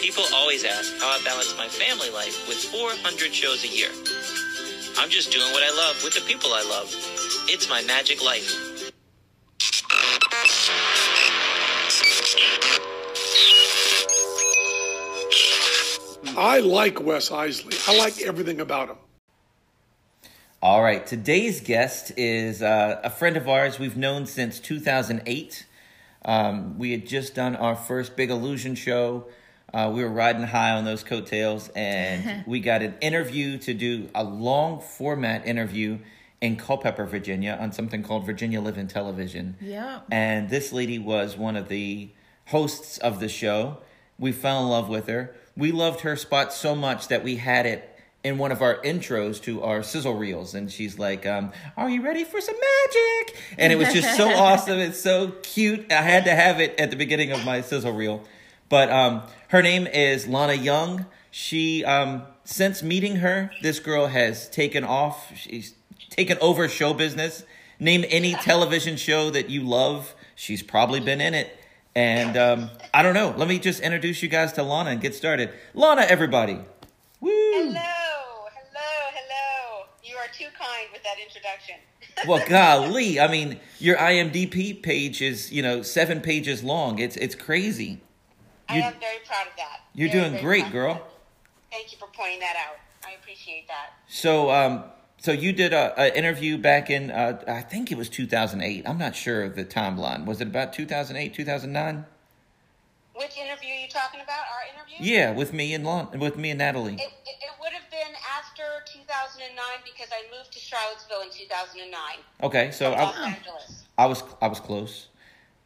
People always ask how I balance my family life with 400 shows a year. I'm just doing what I love with the people I love. It's my magic life. I like Wes Isley. I like everything about him. All right, today's guest is uh, a friend of ours we've known since 2008. Um, we had just done our first Big Illusion show. Uh, we were riding high on those coattails, and we got an interview to do a long format interview in Culpeper, Virginia, on something called Virginia Living Television. Yeah. And this lady was one of the hosts of the show. We fell in love with her. We loved her spot so much that we had it in one of our intros to our sizzle reels. And she's like, um, Are you ready for some magic? And it was just so awesome. It's so cute. I had to have it at the beginning of my sizzle reel. But um, her name is Lana Young. She, um, since meeting her, this girl has taken off. She's taken over show business. Name any television show that you love. She's probably been in it. And um, I don't know. Let me just introduce you guys to Lana and get started. Lana, everybody. Woo! Hello, hello, hello. You are too kind with that introduction. Well, golly, I mean, your IMDb page is, you know, seven pages long. It's it's crazy. I am very proud of that. You're Very, doing very great, girl. Thank you for pointing that out. I appreciate that. So, um, so you did a, a interview back in, uh, I think it was 2008. I'm not sure of the timeline. Was it about 2008, 2009? Which interview are you talking about? Our interview? Yeah, with me and Lon, with me and Natalie. It, it, it would have been after 2009 because I moved to Charlottesville in 2009. Okay, so Los I, Angeles. I was I was close,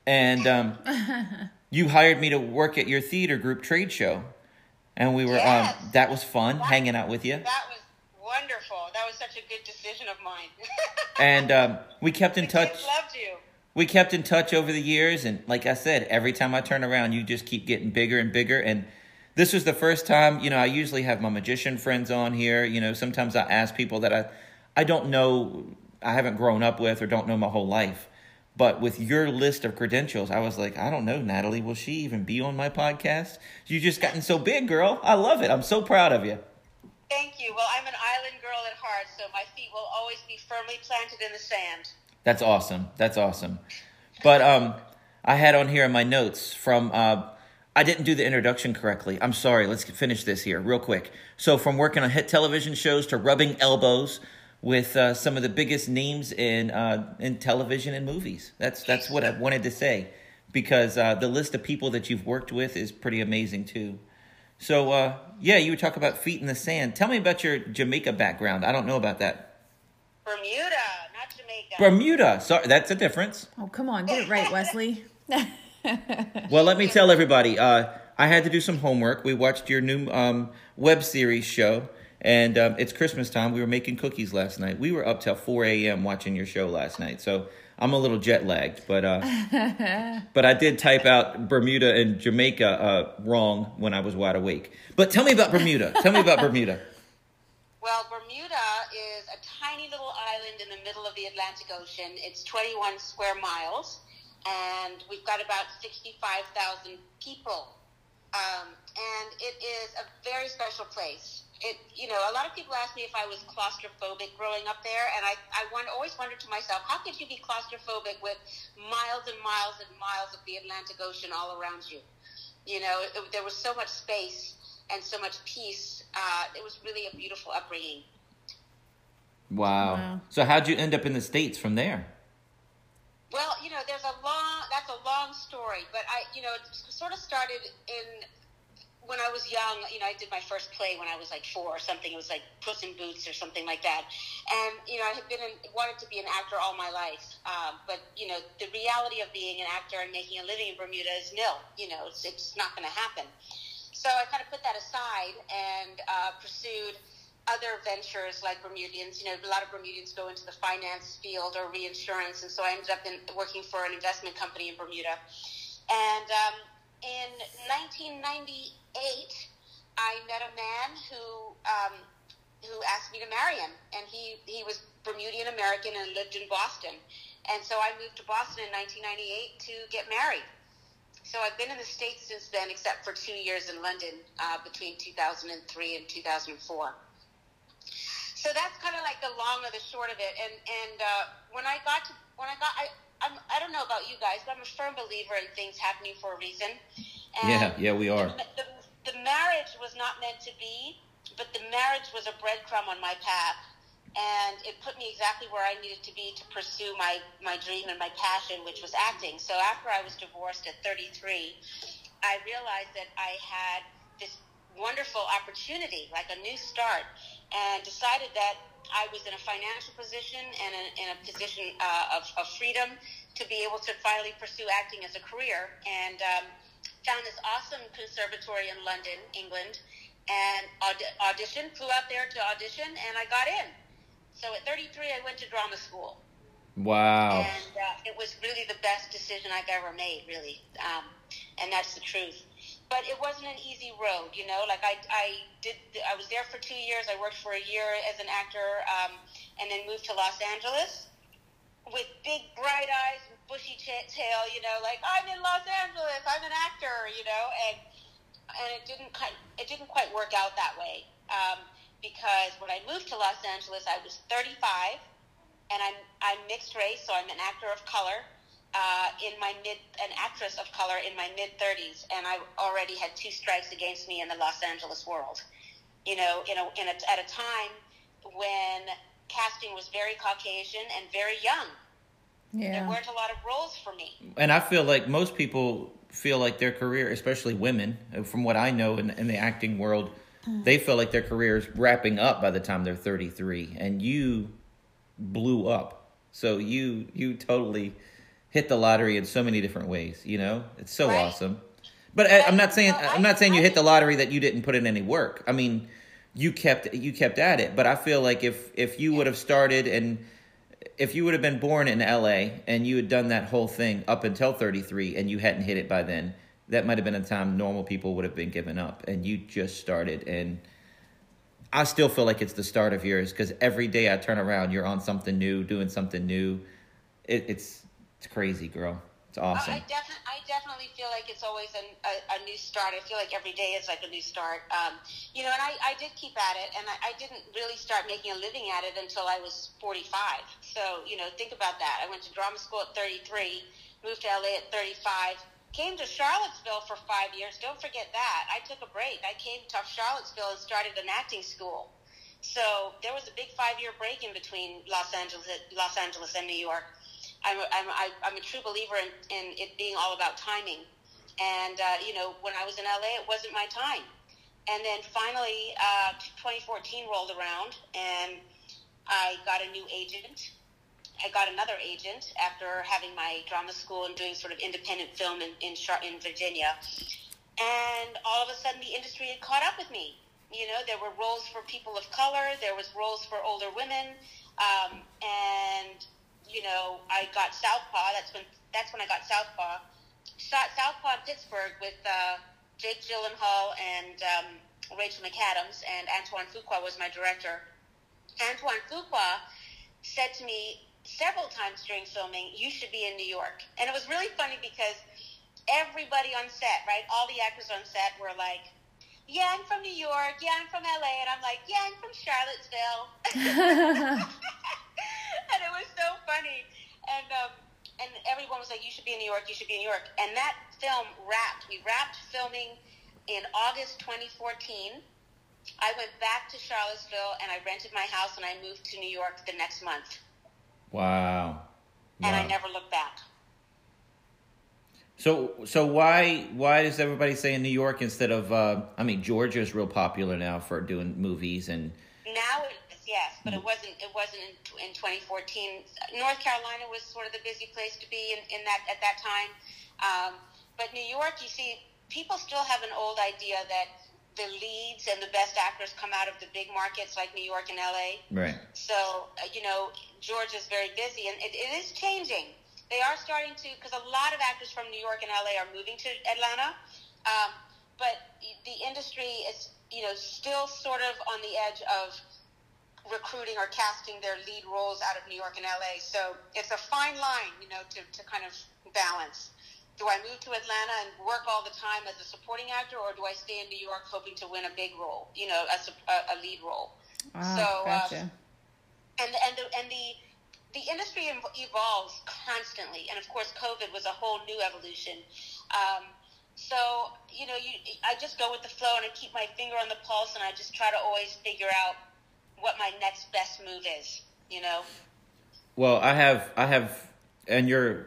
and um, you hired me to work at your theater group trade show, and we were Yes. um, that was fun hanging out with you, That was wonderful. That was such a good decision of mine. and um, we kept in The touch. loved you. we kept in touch over the years and like i said every time i turn around you just keep getting bigger and bigger and this was the first time you know i usually have my magician friends on here you know sometimes i ask people that i i don't know i haven't grown up with or don't know my whole life but with your list of credentials i was like i don't know natalie will she even be on my podcast you just gotten so big girl i love it i'm so proud of you Thank you. Well, I'm an island girl at heart, so my feet will always be firmly planted in the sand. That's awesome. That's awesome. But um, I had on here in my notes from uh, I didn't do the introduction correctly. I'm sorry. Let's finish this here real quick. So from working on hit television shows to rubbing elbows with uh, some of the biggest names in uh, in television and movies. That's that's what I wanted to say because uh, the list of people that you've worked with is pretty amazing too. So uh, yeah, you were talking about feet in the sand. Tell me about your Jamaica background. I don't know about that. Bermuda, not Jamaica. Bermuda. Sorry, that's a difference. Oh, come on, get it right, Wesley. Well, let me tell everybody. Uh, I had to do some homework. We watched your new um, web series show, and um, it's Christmas time. We were making cookies last night. We were up till four a.m. watching your show last night, so I'm a little jet lagged. But uh, but I did type out Bermuda and Jamaica uh, wrong when I was wide awake. But tell me about Bermuda. tell me about Bermuda. Well, Bermuda is a tiny little island in the middle of the Atlantic Ocean. It's 21 square miles, and we've got about 65,000 people. Um, and it is a very special place. It, you know, a lot of people ask me if I was claustrophobic growing up there, and I, I won- always wondered to myself, how could you be claustrophobic with miles and miles and miles of the Atlantic Ocean all around you? You know, it, there was so much space and so much peace. Uh, it was really a beautiful upbringing. Wow. Wow. So how'd you end up in the states from there? Well, you know, there's a long, that's a long story, but I, you know, it sort of started in, when I was young, you know, I did my first play when I was like four or something. It was like Puss in Boots or something like that. And, you know, I had been in, wanted to be an actor all my life. Um, but, you know, the reality of being an actor and making a living in Bermuda is nil. You know, it's, it's not going to happen. So I kind of put that aside and uh, pursued other ventures like Bermudians. You know, a lot of Bermudians go into the finance field or reinsurance, and so I ended up in, working for an investment company in Bermuda. And um, in 1998, I met a man who um, who asked me to marry him, and he he was Bermudian American and lived in Boston. And so I moved to Boston in 1998 to get married. So I've been in the States since then, except for two years in London uh, between 2003 and 2004. So that's kind of like the long or the short of it. And and uh, when I got to when I got I I'm, I don't know about you guys, but I'm a firm believer in things happening for a reason. And Yeah, yeah, we are. The, the, the marriage was not meant to be, but the marriage was a breadcrumb on my path, and it put me exactly where I needed to be to pursue my my dream and my passion, which was acting. So after I was divorced at 33, I realized that I had this wonderful opportunity, like a new start, and decided that I was in a financial position and in, in a position uh, of, of freedom to be able to finally pursue acting as a career. And um, found this awesome conservatory in London, England, and aud- auditioned, flew out there to audition, and I got in. So at 33, I went to drama school. Wow. And uh, it was really the best decision I've ever made, really. Um, and that's the truth. But it wasn't an easy road, you know. Like I, I did, I was there for two years. I worked for a year as an actor, um, and then moved to Los Angeles with big bright eyes bushy tail, you know, like I'm in Los Angeles, I'm an actor, you know, and and it didn't quite, it didn't quite work out that way um, because when I moved to Los Angeles, I was 35, and I'm I'm mixed race, so I'm an actor of color. Uh, in my mid, an actress of color in my mid 30s, and I already had two strikes against me in the Los Angeles world. You know, in a, in a, at a time when casting was very Caucasian and very young. There weren't a lot of roles for me. And I feel like most people feel like their career, especially women, uh, from what I know in, in the acting world, they feel like their career is wrapping up by the time they're 33. And you blew up. So you you totally hit the lottery in so many different ways, you know? It's so Right. awesome. But I, I'm not saying Well, I- I'm not saying you hit the lottery that you didn't put in any work. I mean, you kept you kept at it, but I feel like if if you would have started and if you would have been born in LA and you had done that whole thing up until 33 and you hadn't hit it by then, that might have been a time normal people would have been giving up and you just started and I still feel like it's the start of yours because every day I turn around, you're on something new, doing something new. It, it's it's crazy, girl. It's awesome. I, I, defi- I definitely feel like it's always an, a, a new start. I feel like every day is like a new start. Um, you know, and I, I did keep at it, and I, I didn't really start making a living at it until I was 45. So, you know, think about that. I went to drama school at 33, moved to LA at 35, came to Charlottesville for five years. Don't forget that. I took a break. I came to Charlottesville and started an acting school. So there was a big five-year break in between Los Angeles, Los Angeles and New York. I'm a, I'm, I- I'm a true believer in, in it being all about timing. And, uh, you know, when I was in LA, it wasn't my time. And then finally, uh, 2014 rolled around, and I got a new agent. I got another agent after having my drama school and doing sort of independent film in, in, in Virginia. And all of a sudden, the industry had caught up with me. You know, there were roles for people of color, there was roles for older women, um, and you know, I got Southpaw. That's when that's when I got Southpaw. Shot Southpaw in Pittsburgh with uh, Jake Gyllenhaal and um, Rachel McAdams, and Antoine Fuqua was my director. Antoine Fuqua said to me several times during filming, "You should be in New York," and it was really funny because everybody on set, right, all the actors on set were like. Yeah, I'm from New York. Yeah, I'm from LA. And I'm like, yeah, I'm from Charlottesville. and it was so funny. And um, and everyone was like, "You should be in New York. You should be in New York." And that film wrapped. We wrapped filming in August 2014. I went back to Charlottesville and I rented my house and I moved to New York the next month. wow. And I never looked back. So so why why does everybody say in New York instead of uh, I mean Georgia's real popular now for doing movies and Now it is, yes, but it wasn't. It wasn't in, in 2014. North Carolina was sort of the busy place to be in, in that at that time. Um, but New York, you see, people still have an old idea that the leads and the best actors come out of the big markets like New York and LA. right So, uh, you know, Georgia's very busy, and it, it is changing. They are starting to, because a lot of actors from New York and LA are moving to Atlanta. Um, but the industry is, you know, still sort of on the edge of recruiting or casting their lead roles out of New York and LA. So it's a fine line, you know, to, to kind of balance. do I move to Atlanta and work all the time as a supporting actor, or do I stay in New York hoping to win a big role, you know, as a, a lead role? Ah, so, gotcha. um, and and the and the the industry evolves constantly, and of course, COVID was a whole new evolution. Um, so you know, you I just go with the flow, and I keep my finger on the pulse, and I just try to always figure out what my next best move is. You know. Well, I have I have and you're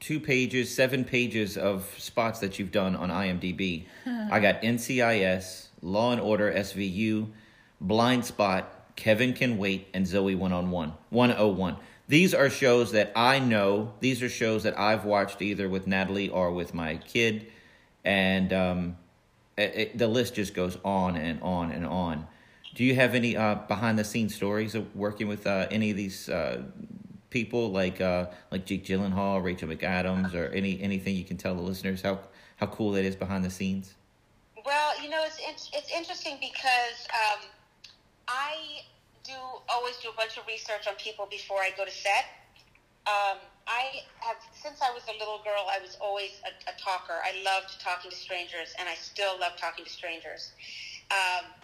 two pages, seven pages of spots that you've done on IMDb. I got NCIS, Law and Order SVU, Blind Spot, Kevin Can Wait, and Zoey One on One, 101. These are shows that I know. These are shows that I've watched either with Natalie or with my kid. And um, it, it, the list just goes on and on and on. Do you have any uh, behind the scenes stories of working with uh, any of these uh, people like uh, like Jake Gyllenhaal, Rachel McAdams, or any anything you can tell the listeners how how cool that is behind the scenes? Well, you know, it's it's, it's interesting because um, I do always do a bunch of research on people before I go to set. Um, I have since I was a little girl. I was always a, a talker. I loved talking to strangers, and I still love talking to strangers. Um,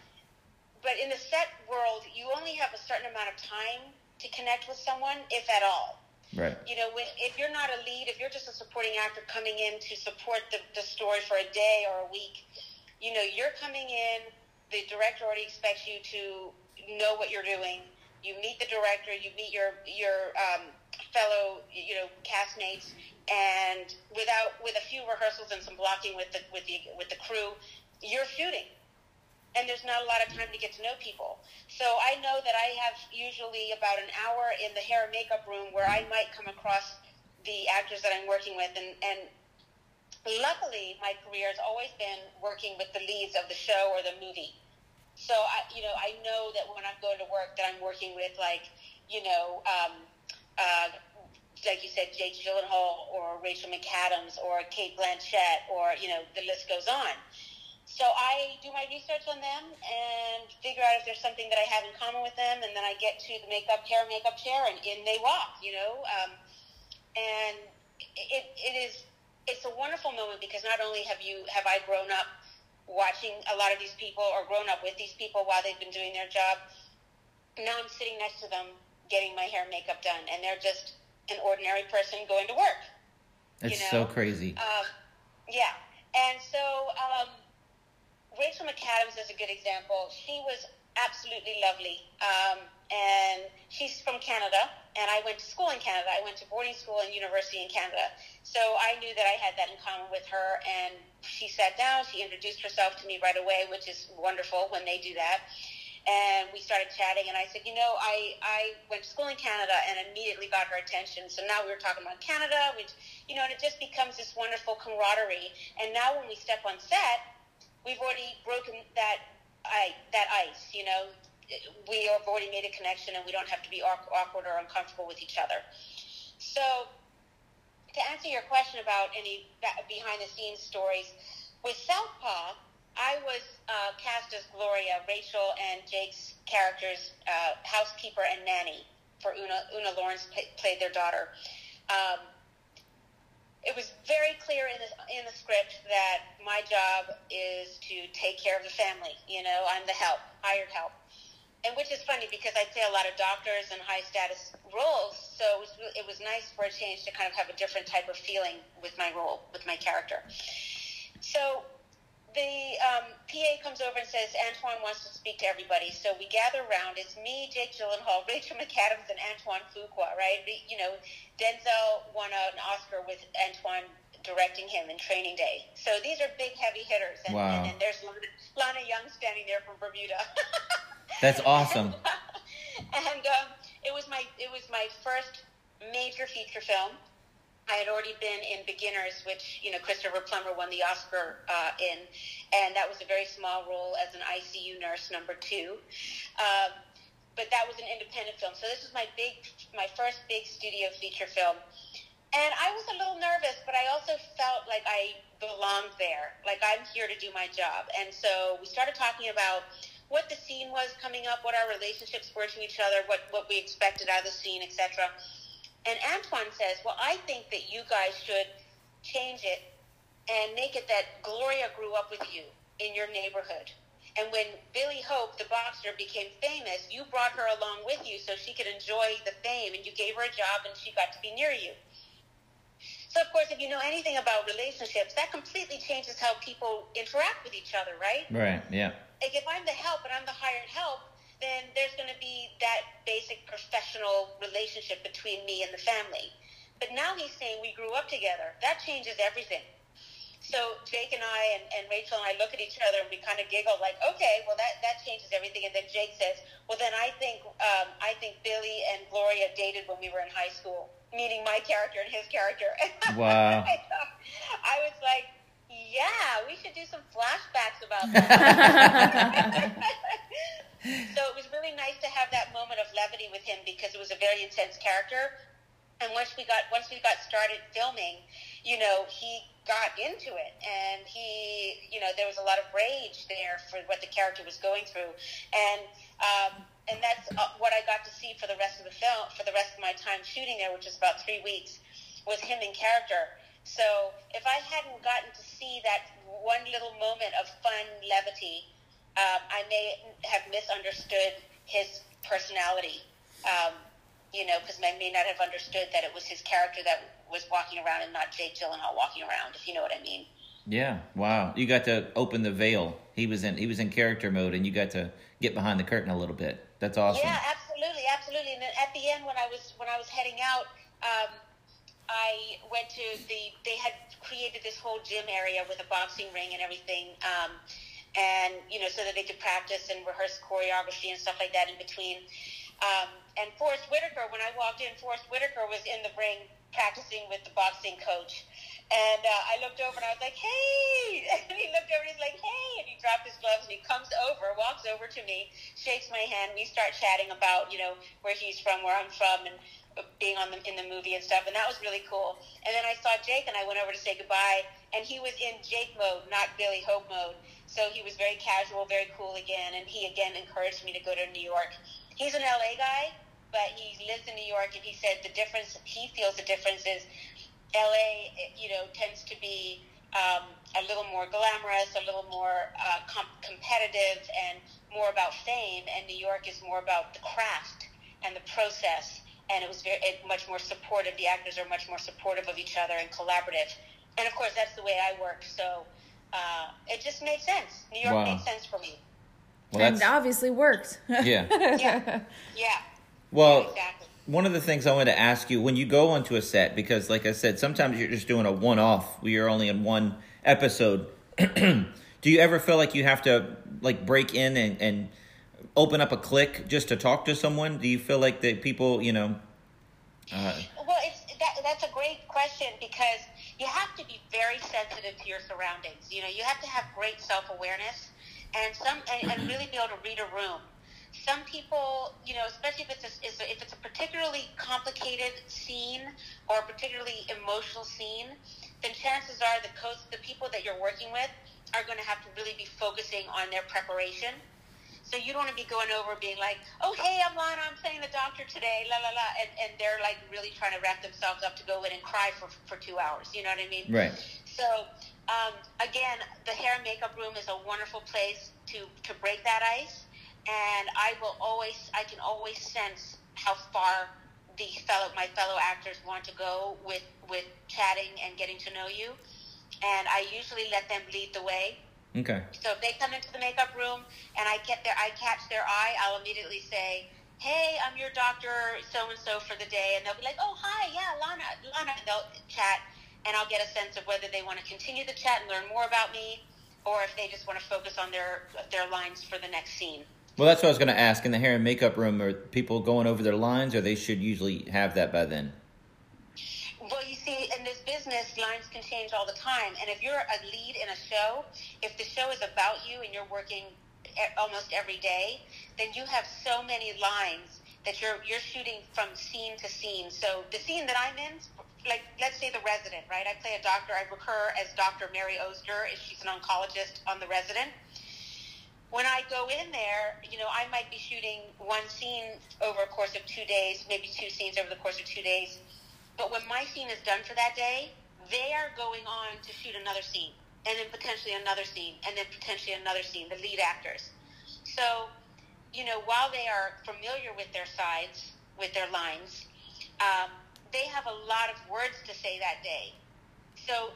but in the set world, you only have a certain amount of time to connect with someone, if at all. Right. You know, when, if you're not a lead, if you're just a supporting actor coming in to support the, the story for a day or a week, you know, you're coming in, the director already expects you to know what you're doing. You meet the director, you meet your your um, fellow, you know, castmates, and without with a few rehearsals and some blocking with the with the with the crew, you're shooting and there's not a lot of time to get to know people. So I know that I have usually about an hour in the hair and makeup room where I might come across the actors that I'm working with, and, and luckily my career has always been working with the leads of the show or the movie. So I, you know, I know that when I'm going to work, that I'm working with like, you know, um, uh, like you said, Jake Gyllenhaal or Rachel McAdams or Cate Blanchett or you know, the list goes on. So I do my research on them and figure out if there's something that I have in common with them, and then I get to the makeup hair makeup chair, and in they walk, you know. Um, and it, it is it's a wonderful moment because not only have you have I grown up watching a lot of these people or grown up with these people while they've been doing their job. Now I'm sitting next to them getting my hair and makeup done, and they're just an ordinary person going to work. It's you so crazy. Um, yeah, and so. Um, Rachel McAdams is a good example. She was absolutely lovely. Um, and she's from Canada, and I went to school in Canada. I went to boarding school and university in Canada. So I knew that I had that in common with her. And she sat down, she introduced herself to me right away, which is wonderful when they do that. And we started chatting, and I said, You know, I, I went to school in Canada and immediately got her attention. So now we were talking about Canada, which, you know, and it just becomes this wonderful camaraderie. And now when we step on set, we've already broken that I, that ice. You know, we have already made a connection, and we don't have to be awkward or uncomfortable with each other. So, to answer your question about any behind the scenes stories, with Southpaw, I was uh, cast as Gloria, Rachel and Jake's characters, uh, housekeeper and nanny for Oona. Oona Laurence play, played their daughter. Um, it was very clear in the in the script that my job is to take care of the family. You know, I'm the help, hired help, and which is funny because I play a lot of doctors and high status roles. So it was it was nice for a change to kind of have a different type of feeling with my role, with my character. So the um, PA comes over and says Antoine wants to speak to everybody. So we gather around. It's me, Jake Gyllenhaal, Rachel McAdams, and Antoine Fuqua. Right? You know, Denzel won an Oscar with Antoine directing him in Training Day. So these are big, heavy hitters. And, wow. and, and there's Lana, Lana Young standing there from Bermuda. That's awesome. and um, it was my it was my first major feature film. I had already been in Beginners, which you know Christopher Plummer won the Oscar uh, in, and that was a very small role as an ICU nurse, number two. Um, but that was an independent film, so this was my big, my first big studio feature film, and I was a little nervous, but I also felt like I belonged there, like I'm here to do my job, and so we started talking about what the scene was coming up, what our relationships were to each other, what what we expected out of the scene, etc. And Antoine says, Well, I think that you guys should change it and make it that Gloria grew up with you in your neighborhood. And when Billy Hope, the boxer, became famous, you brought her along with you so she could enjoy the fame, and you gave her a job, and she got to be near you. So, of course, if you know anything about relationships, that completely changes how people interact with each other, right? Right. Yeah. Like if I'm the help and I'm the hired help, then there's going to be that basic professional relationship between me and the family. But now he's saying we grew up together. That changes everything. So Jake and I and, and Rachel and I look at each other and we kind of giggle like, okay, well that, that changes everything. And then Jake says, well then I think um, I think Billy and Gloria dated when we were in high school, meaning my character and his character. Wow. I was like, yeah, we should do some flashbacks about that. so it was really nice to have that moment of levity with him because it was a very intense character. And once we got once we got started filming, you know, he got into it and he you know there was a lot of rage there for what the character was going through and um, and that's uh, what I got to see for the rest of the film for the rest of my time shooting there which was about three weeks was him in character so if I hadn't gotten to see that one little moment of fun levity um, I may have misunderstood his personality um, you know because I may not have understood that it was his character that was walking around and not Jake Gyllenhaal walking around, if you know what I mean. Yeah. Wow. You got to open the veil. He was in he was in character mode, and you got to get behind the curtain a little bit. That's awesome. Yeah, absolutely, absolutely. And at the end, when I was when I was heading out, um, I went to the. They had created this whole gym area with a boxing ring and everything. Um, and you know, so that they could practice and rehearse choreography and stuff like that in between. Um, and Forest Whitaker, when I walked in, Forest Whitaker was in the ring practicing with the boxing coach. And uh, I looked over and I was like, hey! And he looked over and he's like, hey! And he dropped his gloves and he comes over, walks over to me, shakes my hand. We start chatting about, you know, where he's from, where I'm from, and being on the, in the movie and stuff. And that was really cool. And then I saw Jake and I went over to say goodbye. And he was in Jake mode, not Billy Hope mode. So he was very casual, very cool again. And he again encouraged me to go to New York. He's an LA guy but he lives in New York, and he said the difference he feels the difference is LA, you know, tends to be um, a little more glamorous, a little more uh, com- competitive, and more about fame, and New York is more about the craft and the process. And it was very it, much more supportive. The actors are much more supportive of each other and collaborative. And of course, that's the way I work. So uh, it just made sense. New York Wow. made sense for me. Well, and obviously worked. yeah. Yeah, yeah, Well, exactly. one of the things I wanted to ask you when you go onto a set, because like I said, sometimes you're just doing a one off where you're only in one episode. Do you ever feel like you have to like break in and, and open up a click just to talk to someone? Do you feel like that people, you know, uh, Well, it's that, that's a great question because you have to be very sensitive to your surroundings. You know, you have to have great self awareness and some and, and really be able to read a room. Some people, you know, especially if it's a, if it's a particularly complicated scene or a particularly emotional scene, then chances are the coach, the people that you're working with are going to have to really be focusing on their preparation. So you don't want to be going over being like, oh, hey, I'm Lana, I'm playing the doctor today, la, la, la. And, and they're like really trying to wrap themselves up to go in and cry for, for two hours. You know what I mean? right? So, um, again, the hair and makeup room is a wonderful place to, to break that ice. And I will always, I can always sense how far the fellow, my fellow actors want to go with, with chatting and getting to know you. And I usually let them lead the way. Okay. So if they come into the makeup room and I get their, I catch their eye, I'll immediately say, "Hey, I'm your doctor, so and so for the day," and they'll be like, "Oh, hi, yeah, Lana, Lana." And they'll chat, and I'll get a sense of whether they want to continue the chat and learn more about me, or if they just want to focus on their their lines for the next scene. Well, that's what I was going to ask. In the hair and makeup room, are people going over their lines, or they should usually have that by then? Well, you see, in this business, lines can change all the time. And if you're a lead in a show, if the show is about you and you're working almost every day, then you have so many lines that you're you're shooting from scene to scene. So the scene that I'm in, like let's say the resident, right? I play a doctor. I recur as Dr. Mary Oster. if She's an oncologist on the resident when I go in there, you know, I might be shooting one scene over a course of two days, maybe two scenes over the course of two days. But when my scene is done for that day, they are going on to shoot another scene, and then potentially another scene, and then potentially another scene. The lead actors. So, you know, while they are familiar with their sides, with their lines, um, they have a lot of words to say that day. So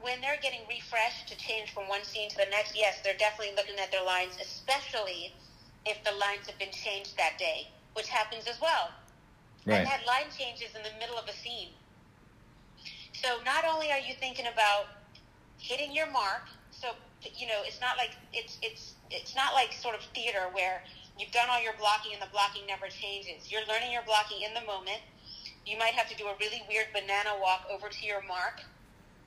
when they're getting refreshed to change from one scene to the next, yes, they're definitely looking at their lines, especially if the lines have been changed that day, which happens as well. Right. I've had line changes in the middle of a scene. So not only are you thinking about hitting your mark, so you know it's not like it's it's it's not like sort of theater where you've done all your blocking and the blocking never changes. You're learning your blocking in the moment. You might have to do a really weird banana walk over to your mark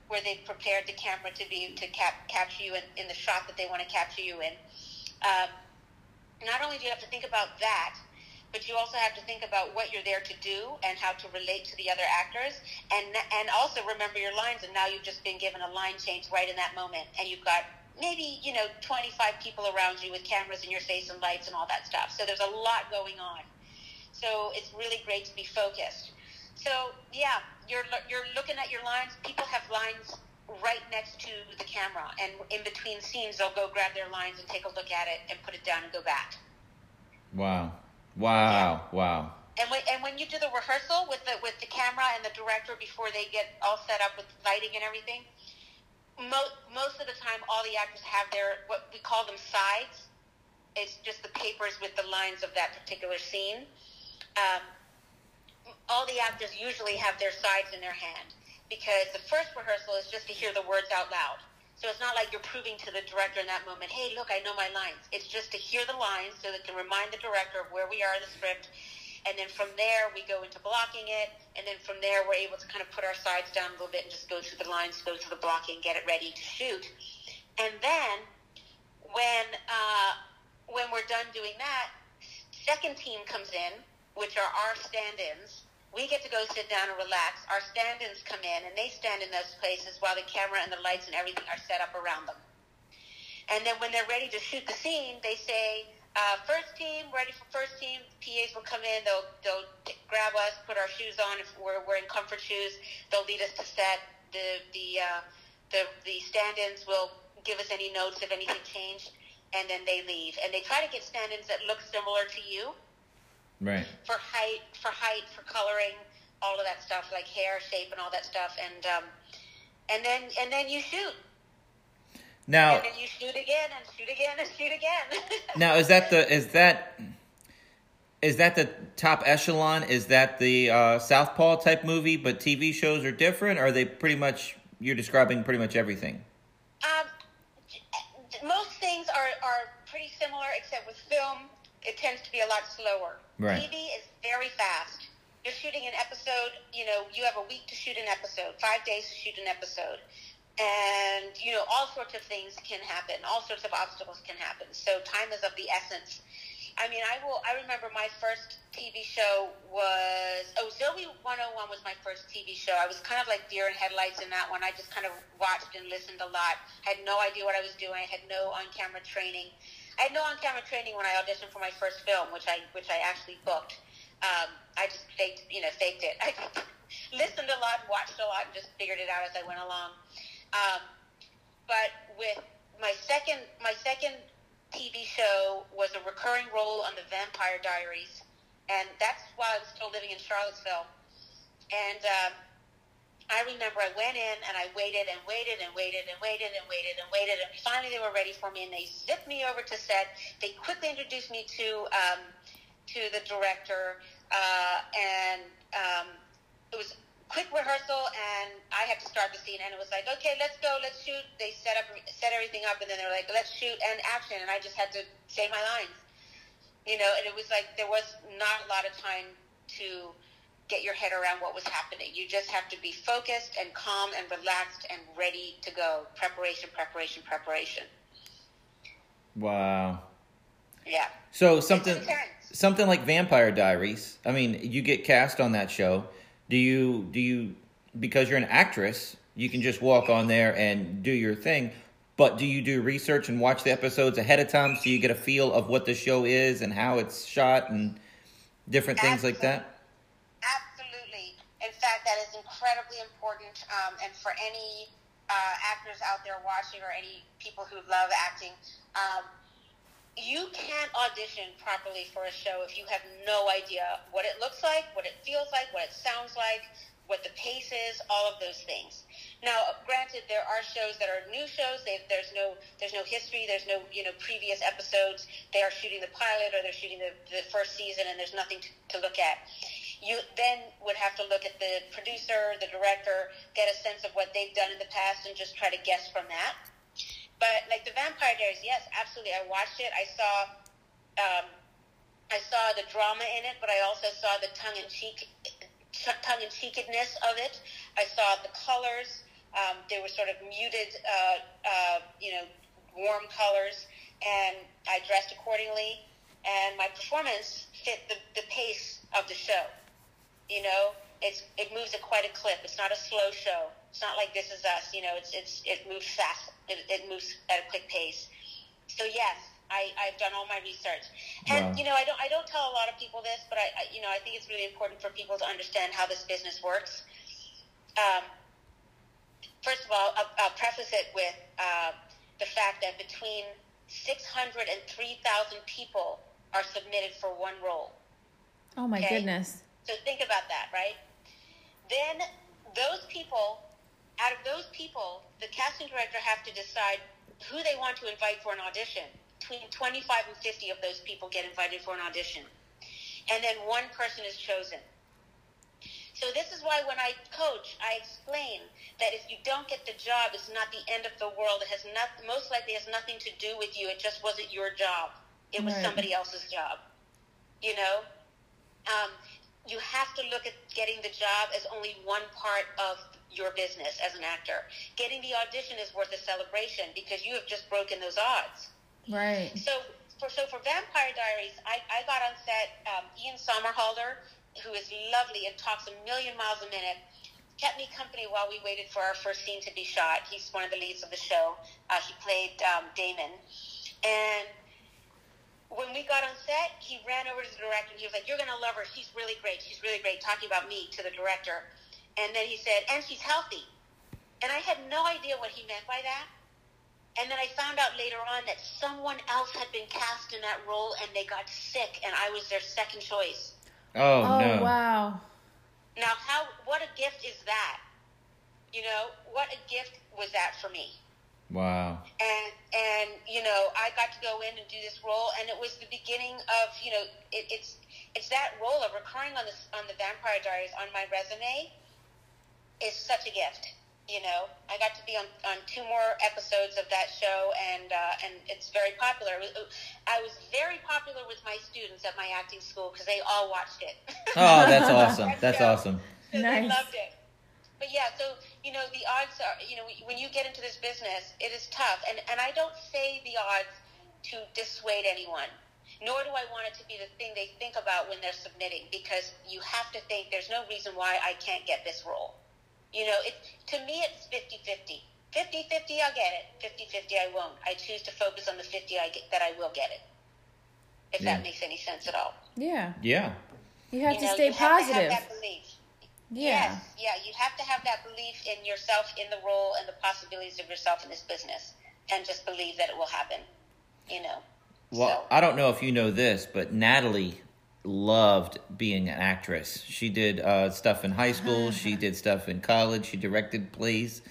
where they've prepared the camera to be to cap, capture you in, in the shot that they want to capture you in. Um, not only do you have to think about that, but you also have to think about what you're there to do and how to relate to the other actors, and and also remember your lines. And now you've just been given a line change right in that moment, and you've got maybe you know 25 people around you with cameras in your face and lights and all that stuff. So there's a lot going on. So it's really great to be focused. So yeah, you're you're looking at your lines. People have lines right next to the camera, and in between scenes, they'll go grab their lines and take a look at it and put it down and go back. Wow. Wow. Wow. And when, and when you do the rehearsal with the with the camera and the director before they get all set up with lighting and everything, most most of the time all the actors have their what we call them sides. It's just the papers with the lines of that particular scene. Um, all the actors usually have their sides in their hand because the first rehearsal is just to hear the words out loud. So it's not like you're proving to the director in that moment, hey, look, I know my lines. It's just to hear the lines so that to remind the director of where we are in the script. And then from there, we go into blocking it. And then from there, we're able to kind of put our sides down a little bit and just go through the lines, go through the blocking, get it ready to shoot. And then when, uh, when we're done doing that, second team comes in, which are our stand-ins we get to go sit down and relax. Our stand-ins come in, and they stand in those places while the camera and the lights and everything are set up around them. And then when they're ready to shoot the scene, they say, uh, first team, ready for first team. PAs will come in. They'll they'll t- grab us, put our shoes on if we're wearing comfort shoes. They'll lead us to set. The the uh, the the stand-ins will give us any notes if anything changed, and then they leave. And they try to get stand-ins that look similar to you Right. for height, for height, for coloring, all of that stuff, like hair shape and all that stuff, and um, and then and then you shoot, Now, and then you shoot again and shoot again and shoot again. now is that the is that is that the top echelon? Is that the uh, Southpaw type movie? But TV shows are different. Or are they pretty much you're describing pretty much everything? um, most things are are pretty similar, except with film, it tends to be a lot slower. Right. TV is very fast. You're shooting an episode, you know, you have a week to shoot an episode, five days to shoot an episode. And, you know, all sorts of things can happen. All sorts of obstacles can happen. So time is of the essence. I mean, I will. I remember my first TV show was oh Zoey 101 was my first TV show. I was kind of like deer in headlights in that one. I just kind of watched and listened a lot. I had no idea what I was doing. I had no on-camera training. I had no on-camera training when I auditioned for my first film, which I which I actually booked. Um, I just faked, you know, faked it. I listened a lot, watched a lot, and just figured it out as I went along. Um, but with my second my second TV show was a recurring role on the Vampire Diaries, and that's while I was still living in Charlottesville. And um, I remember I went in and I waited and waited and waited and waited and waited and waited, and finally they were ready for me, and they zipped me over to set. They quickly introduced me to um, to the director, uh, and um, it was quick rehearsal and I had to start the scene and it was like, okay, let's go, let's shoot. They set up, set everything up and then they were like, let's shoot and action. And I just had to say my lines, you know, and it was like, there was not a lot of time to get your head around what was happening. You just have to be focused and calm and relaxed and ready to go. Preparation, preparation, preparation. Wow. Yeah. So something something like Vampire Diaries. I mean, you get cast on that show. Do you do you because you're an actress, you can just walk on there and do your thing. But do you do research and watch the episodes ahead of time so you get a feel of what the show is and how it's shot and different things like that? Fact that is incredibly important, um, and for any uh, actors out there watching or any people who love acting, um, you can't audition properly for a show if you have no idea what it looks like, what it feels like, what it sounds like, what the pace is, all of those things. Now, granted, there are shows that are new shows. They, there's no there's no history. There's no you know previous episodes. They are shooting the pilot or they're shooting the, the first season, and there's nothing to, to look at. You then would have to look at the producer, the director, get a sense of what they've done in the past, and just try to guess from that. But like the Vampire Diaries, yes, absolutely. I watched it. I saw, um, I saw the drama in it, but I also saw the tongue in cheek, tongue in cheekedness of it. I saw the colors. Um, they were sort of muted, uh, uh, you know, warm colors, and I dressed accordingly. And my performance fit the, the pace of the show. You know, it's it moves at quite a clip. It's not a slow show. It's not like This Is Us. You know, it's it's it moves fast. It, it moves at a quick pace. So yes, I, I've done all my research, and Wow. you know, I don't I don't tell a lot of people this, but I, I you know I think it's really important for people to understand how this business works. Um, first of all, I'll, I'll preface it with uh, the fact that between 600 and 3,000 people are submitted for one role. Oh my Okay. goodness. So think about that, right? Then those people, out of those people, the casting director have to decide who they want to invite for an audition. Between 25 and 50 of those people get invited for an audition. And then one person is chosen. So this is why when I coach, I explain that if you don't get the job, it's not the end of the world. It has not, most likely has nothing to do with you. It just wasn't your job. It was Right. somebody else's job. You know? Um, you have to look at getting the job as only one part of your business as an actor. Getting the audition is worth a celebration because you have just broken those odds. Right. So for so for Vampire Diaries, I, I got on set. Um, Ian Somerhalder, who is lovely and talks a million miles a minute, kept me company while we waited for our first scene to be shot. He's one of the leads of the show. Uh, he played um, Damon, and when we got on set, he ran over to the director and he was like, "You're gonna love her. She's really great. She's really great." Talking about me to the director, and then he said, "And she's healthy." And I had no idea what he meant by that. And then I found out later on that someone else had been cast in that role and they got sick and I was their second choice. Oh, Oh, no. wow. Now how what a gift is that? You know, what a gift was that for me. Wow. And and you know, I got to go in and do this role and it was the beginning of, you know, it, it's it's that role of recurring on the on the Vampire Diaries on my resume is such a gift. You know, I got to be on, on two more episodes of that show, and uh, and it's very popular. I was very popular with my students at my acting school because they all watched it. Oh, that's awesome. That That's awesome. So They Nice. loved it. But yeah, so you know, the odds are, you know, when you get into this business, it is tough, and and I don't say the odds to dissuade anyone. Nor do I want it to be the thing they think about when they're submitting, because you have to think there's no reason why I can't get this role. You know, it to me it's 50-50. 50-50, I'll get it. 50-50, I won't. I choose to focus on the 50 I get, that I will get it. If Yeah. that makes any sense at all. Yeah. Yeah. You have you to know, stay you have to positive. have that belief. Yeah. Yes, yeah, you have to have that belief in yourself, in the role, and the possibilities of yourself in this business, and just believe that it will happen. You know. Well, So- I don't know if you know this, but Natalie loved being an actress. She did uh, stuff in high school. she did stuff in college. She directed plays.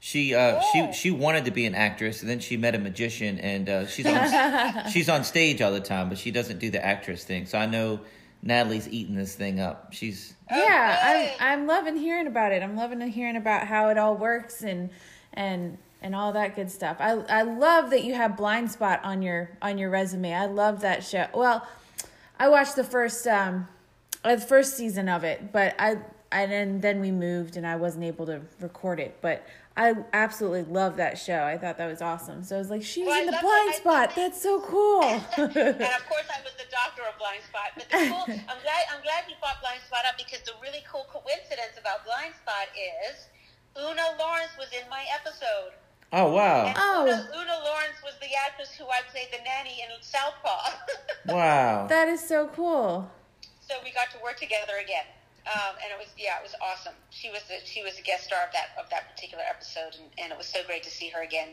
She uh, Oh. she she wanted to be an actress, and then she met a magician, and uh, she's on she's on stage all the time, but she doesn't do the actress thing. So I know Natalie's eating this thing up. She's yeah. I'm I'm loving hearing about it. I'm loving hearing about how it all works and and and all that good stuff. I I love that you have Blind Spot on your on your resume. I love that show. Well, I watched the first um uh, the first season of it, but I and then then we moved and I wasn't able to record it, but I absolutely love that show. I thought that was awesome. So I was like, she's Well, in the blind it. Spot. That's so cool. and of course, I was the doctor of Blind Spot. But the cool, I'm glad I'm glad you brought Blind Spot up because the really cool coincidence about Blind Spot is Oona Laurence was in my episode. oh wow And Oh. Oona, Oona Laurence was the actress who I played the nanny in Southpaw. wow. that is so cool. so we got to work together again. Um, and it was yeah, it was awesome. She was the, she was a guest star of that of that particular episode, and, and it was so great to see her again.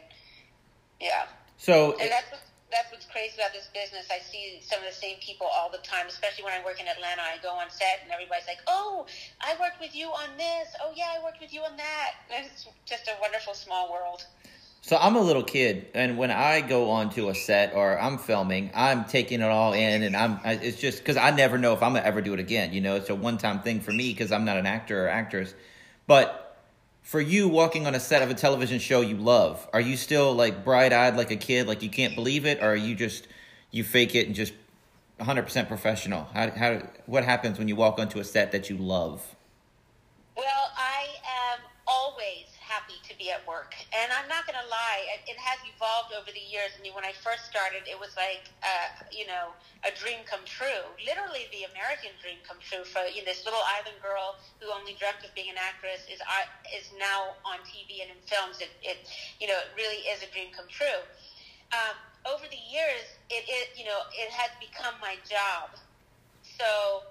Yeah. So And that's what, that's what's crazy about this business. I see some of the same people all the time, especially when I work in Atlanta. I go on set and everybody's like, "Oh, I worked with you on this. Oh yeah, I worked with you on that." And it's just a wonderful small world. So I'm a little kid, and when I go onto a set or I'm filming, I'm taking it all in, and I'm. I- It's just because I never know if I'm gonna ever do it again. You know, it's a one-time thing for me because I'm not an actor or actress. But for you, walking on a set of a television show you love, are you still like bright-eyed like a kid, like you can't believe it, or are you just you fake it and just 100 percent professional? How how what happens when you walk onto a set that you love? Well, I am always happy to be at work, and I'm not going to lie. It, it has evolved over the years. I mean, when I first started, it was like, uh, you know, a dream come true. Literally, the American dream come true for you know, this little island girl who only dreamt of being an actress is uh, is now on TV and in films. It, it you know, it really is a dream come true. Um, over the years, it, it you know, it has become my job. So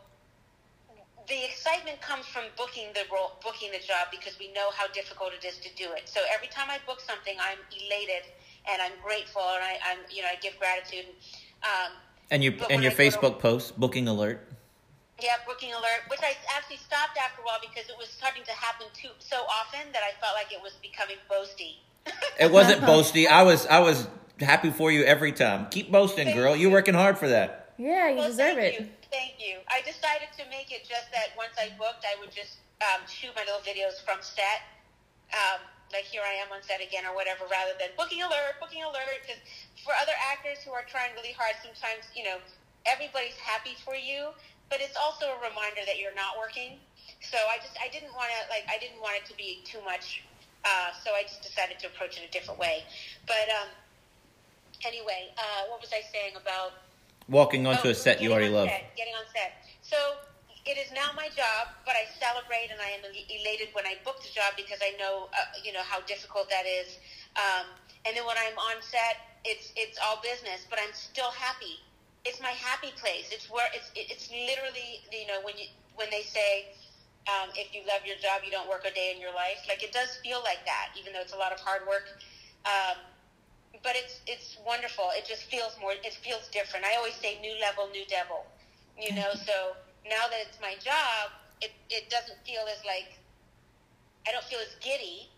the excitement comes from booking the role, booking the job because we know how difficult it is to do it. So every time I book something, I'm elated and I'm grateful and I, I'm you know I give gratitude. Um, And you and your I go to- Facebook post, booking alert. yeah, booking alert, which I actually stopped after a while because it was starting to happen too so often that I felt like it was becoming boasty. It wasn't boasty. I was I was happy for you every time. Keep boasting, girl. You're working hard for that. Yeah, you Well, deserve thank it. You. Thank you. I decided to make it just that once I booked, I would just um, shoot my little videos from set. Um, like here I am on set again or whatever, rather than booking alert, booking alert. Because for other actors who are trying really hard, sometimes you know everybody's happy for you, but it's also a reminder that you're not working. So I just I didn't want to like I didn't want it to be too much. Uh, so I just decided to approach it a different way. But um, anyway, uh, what was I saying about? Walking onto Oh, a set you already love. Set, getting on set. So it is now my job, but I celebrate and I am elated when I book the job because I know, uh, you know, how difficult that is. Um, and then when I'm on set, it's it's all business, but I'm still happy. It's my happy place. It's where it's it's literally, you know, when you when they say. Um, if you love your job, you don't work a day in your life. Like it does feel like that, even though it's a lot of hard work. Um, it's it's wonderful. It just feels more. It feels different. I always say new level, new devil. You know. So now that it's my job, it it doesn't feel as like I don't feel as giddy,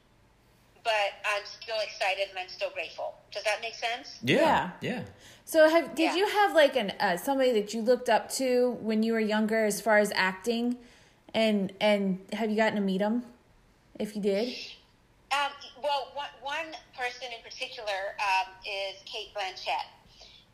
but I'm still excited and I'm still grateful. Does that make sense? Yeah. Yeah. So, have did Yeah. you have like an uh, somebody that you looked up to when you were younger, as far as acting, and and have you gotten to meet them? If you did, Um, well, one, one person in particular um, is Cate Blanchett.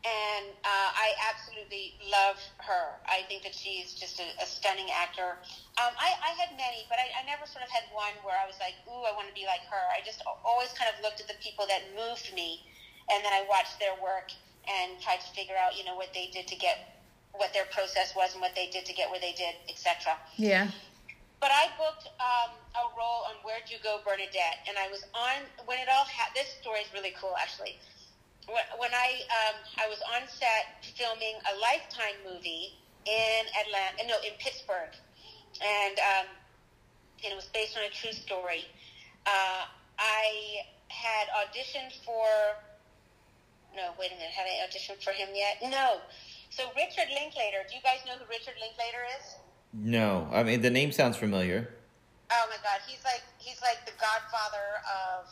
And uh, I absolutely love her. I think that she's just a, a stunning actor. Um, I, I had many, but I, I never sort of had one where I was like, ooh, I want to be like her. I just always kind of looked at the people that moved me, and then I watched their work and tried to figure out, you know, what they did to get, what their process was and what they did to get where they did, etc. yeah, But I booked um, a role on Where'd You Go, Bernadette, and I was on when it all. Ha- this story is really cool, actually. When, when I um, I was on set filming a Lifetime movie in Atlanta, no, in Pittsburgh, and um, and it was based on a true story. Uh, I had auditioned for. No, wait a minute. Have I auditioned for him yet? No. So Richard Linklater. Do you guys know who Richard Linklater is? No. I mean, the name sounds familiar. Oh my God, he's like he's like the godfather of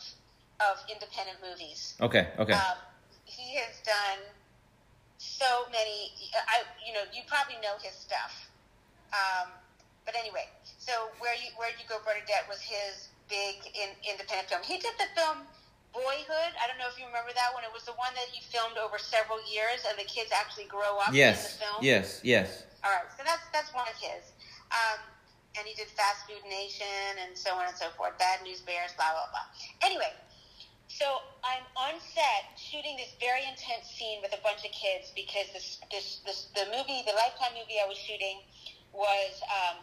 of independent movies. Okay. Okay. Um, he has done so many. I you know you probably know his stuff. Um, but anyway, so where you where you go, Bernadette was his big in, independent film. He did the film Boyhood. I don't know if you remember that one. It was the one that he filmed over several years, and the kids actually grow up in the film. Yes, Yes. Yes. All right, so that's that's one of his. Um, and he did Fast Food Nation and so on and so forth. Bad News Bears, blah blah blah. Anyway, so I'm on set shooting this very intense scene with a bunch of kids because this this, this the movie, the Lifetime movie I was shooting, was um,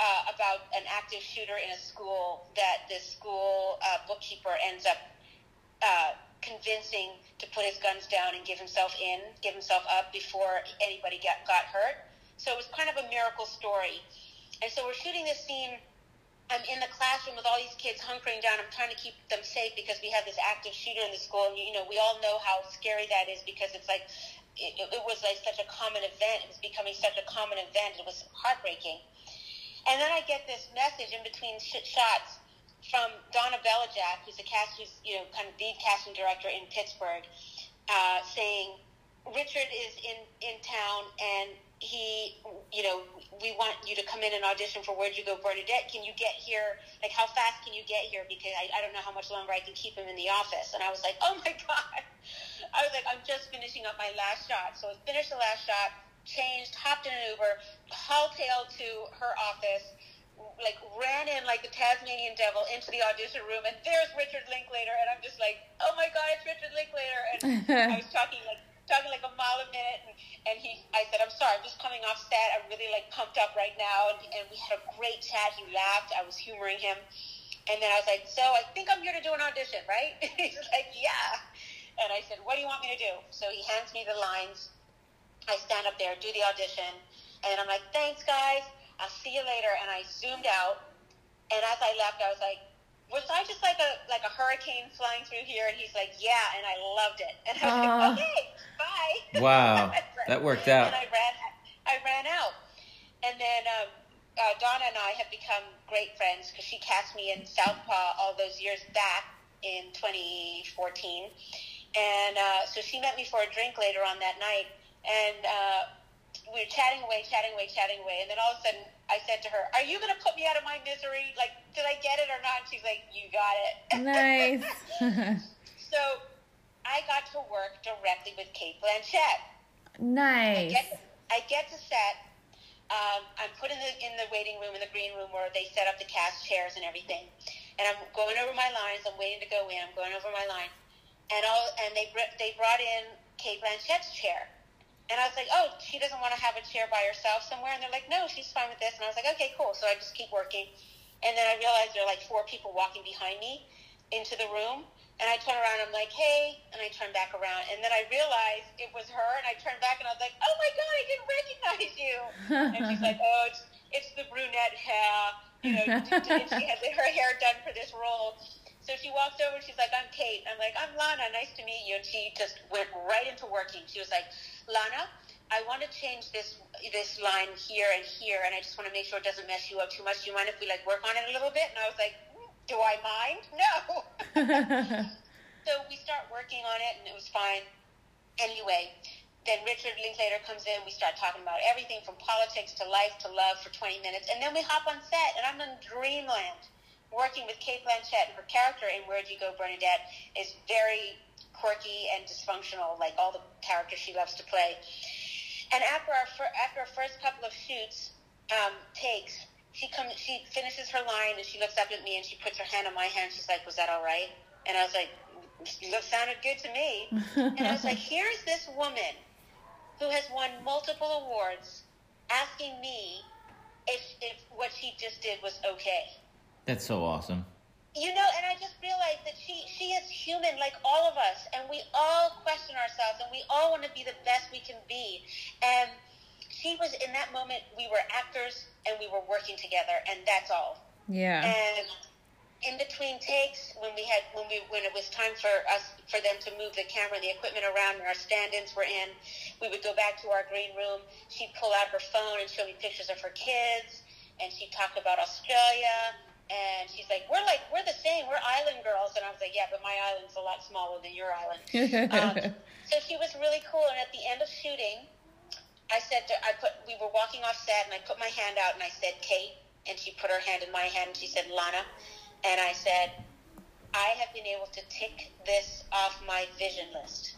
uh, about an active shooter in a school that the school uh, bookkeeper ends up uh, convincing to put his guns down and give himself in, give himself up before anybody got, got hurt. So it was kind of a miracle story. And so we're shooting this scene. I'm in the classroom with all these kids hunkering down. I'm trying to keep them safe because we have this active shooter in the school. And, you know, we all know how scary that is because it's like, it, it was like such a common event. It was becoming such a common event. It was heartbreaking. And then I get this message in between sh- shots from Donna Belajac, who's a cast, who's you know kind of lead casting director in Pittsburgh, uh, saying Richard is in in town and he, you know, we want you to come in and audition for Where'd You Go, Bernadette? Can you get here? Like, how fast can you get here? Because I, I don't know how much longer I can keep him in the office. And I was like, oh my God. I was like, I'm just finishing up my last shot. So I finished the last shot, changed, hopped in an Uber, haultailed to her office, like ran in like the Tasmanian devil into the audition room, and there's Richard Linklater, and I'm just like, oh my god, it's Richard Linklater, and I was talking like talking like a mile a minute, and, and he, I said, I'm sorry, I'm just coming off set, I'm really like pumped up right now, and, and we had a great chat. He laughed, I was humoring him, and then I was like, so I think I'm here to do an audition, right? He's like, yeah, and I said, what do you want me to do? So he hands me the lines. I stand up there, do the audition, and I'm like, thanks, guys. I'll see you later. And I zoomed out. And as I left, I was like, was I just like a like a hurricane flying through here? And he's like, yeah. And I loved it. And I was Aw. like, okay, bye. Wow, I that worked out. And I ran, I ran out. And then um, uh, Donna and I have become great friends because she cast me in Southpaw all those years back in 2014. And uh, so she met me for a drink later on that night. And uh, we were chatting away, chatting away, chatting away. And then all of a sudden, I said to her, Are you going to put me out of my misery? Like, did I get it or not? And she's like, You got it. nice. so I got to work directly with Cate Blanchett. I nice. get, I get to set. Um, I'm put in the in the waiting room in the green room where they set up the cast chairs and everything, and I'm going over my lines. I'm waiting to go in. I'm going over my lines, and all and they br- they brought in Cate Blanchett's chair, and I was like, oh, she doesn't want to have a chair by herself somewhere, and they're like, no, she's fine with this, and I was like, okay, cool. So I just keep working, and then I realized there are like four people walking behind me into the room. And I turn around, I'm like, hey, and I turn back around. And then I realized it was her, and I turned back and I was like, oh my God, I didn't recognize you. and she's like, oh, it's, it's the brunette hair. You know, and she had her hair done for this role. So she walks over and she's like, I'm Cate. I'm like, I'm Lana. Nice to meet you. And she just went right into working. She was like, Lana, I want to change this this line here and here, and I just want to make sure it doesn't mess you up too much. Do you mind if we like work on it a little bit? And I was like, "Mm, Do I mind? No. so we start working on it, and it was fine. Anyway, then Richard Linklater comes in. We start talking about everything from politics to life to love for 20 minutes, and then we hop on set, and I'm in dreamland working with Cate Blanchett. And her character in Where'd You Go, Bernadette is very quirky and dysfunctional, like all the characters she loves to play. And after our fir- after our first couple of shoots um, takes, she comes, she finishes her line, and she looks up at me and she puts her hand on my hand. She's like, "Was that all right?" And I was like, "Look, sounded good to me." and I was like, "Here's this woman who has won multiple awards, asking me if if what she just did was okay." That's so awesome. You know, and I just realized that she she is human like all of us, and we all question ourselves, and we all want to be the best we can be. And she was in that moment. We were actors, and we were working together, and that's all. yeah. And in between takes, when we had when we when it was time for us for them to move the camera and the equipment around, and our stand-ins were in, we would go back to our green room. She'd pull out her phone and show me pictures of her kids, and she'd talk about Australia. And she's like, "We're like we're the same. We're island girls." And I was like, "Yeah, but my island's a lot smaller than your island." um, so she was really cool. And at the end of shooting, I said to, I put we were walking off set, and I put my hand out and I said, "Cate," and she put her hand in my hand and she said, "Lana," and I said, "I have been able to tick this off my vision list.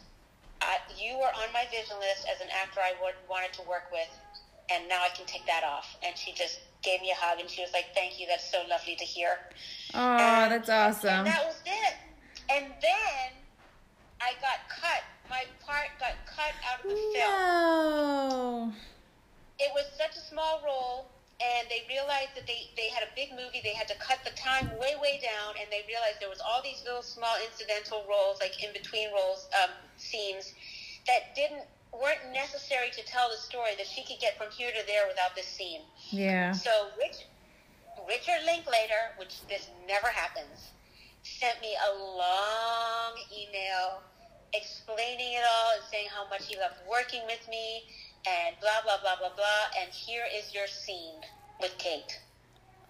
I, you were on my vision list as an actor I would, wanted to work with, and now I can tick that off." And she just gave me a hug and she was like, "Thank you. That's so lovely to hear." oh, that's awesome. And that was it. And then I got cut. My part got cut out of the film. No. It was such a small role, and they realized that they, they had a big movie. They had to cut the time way, way down, and they realized there was all these little small incidental roles, like in between roles, um, scenes, that didn't weren't necessary to tell the story that she could get from here to there without this scene. Yeah. So Rich, Richard Linklater, which this never happens, sent me a long email explaining it all and saying how much he loved working with me and blah blah blah blah blah. And here is your scene with Cate.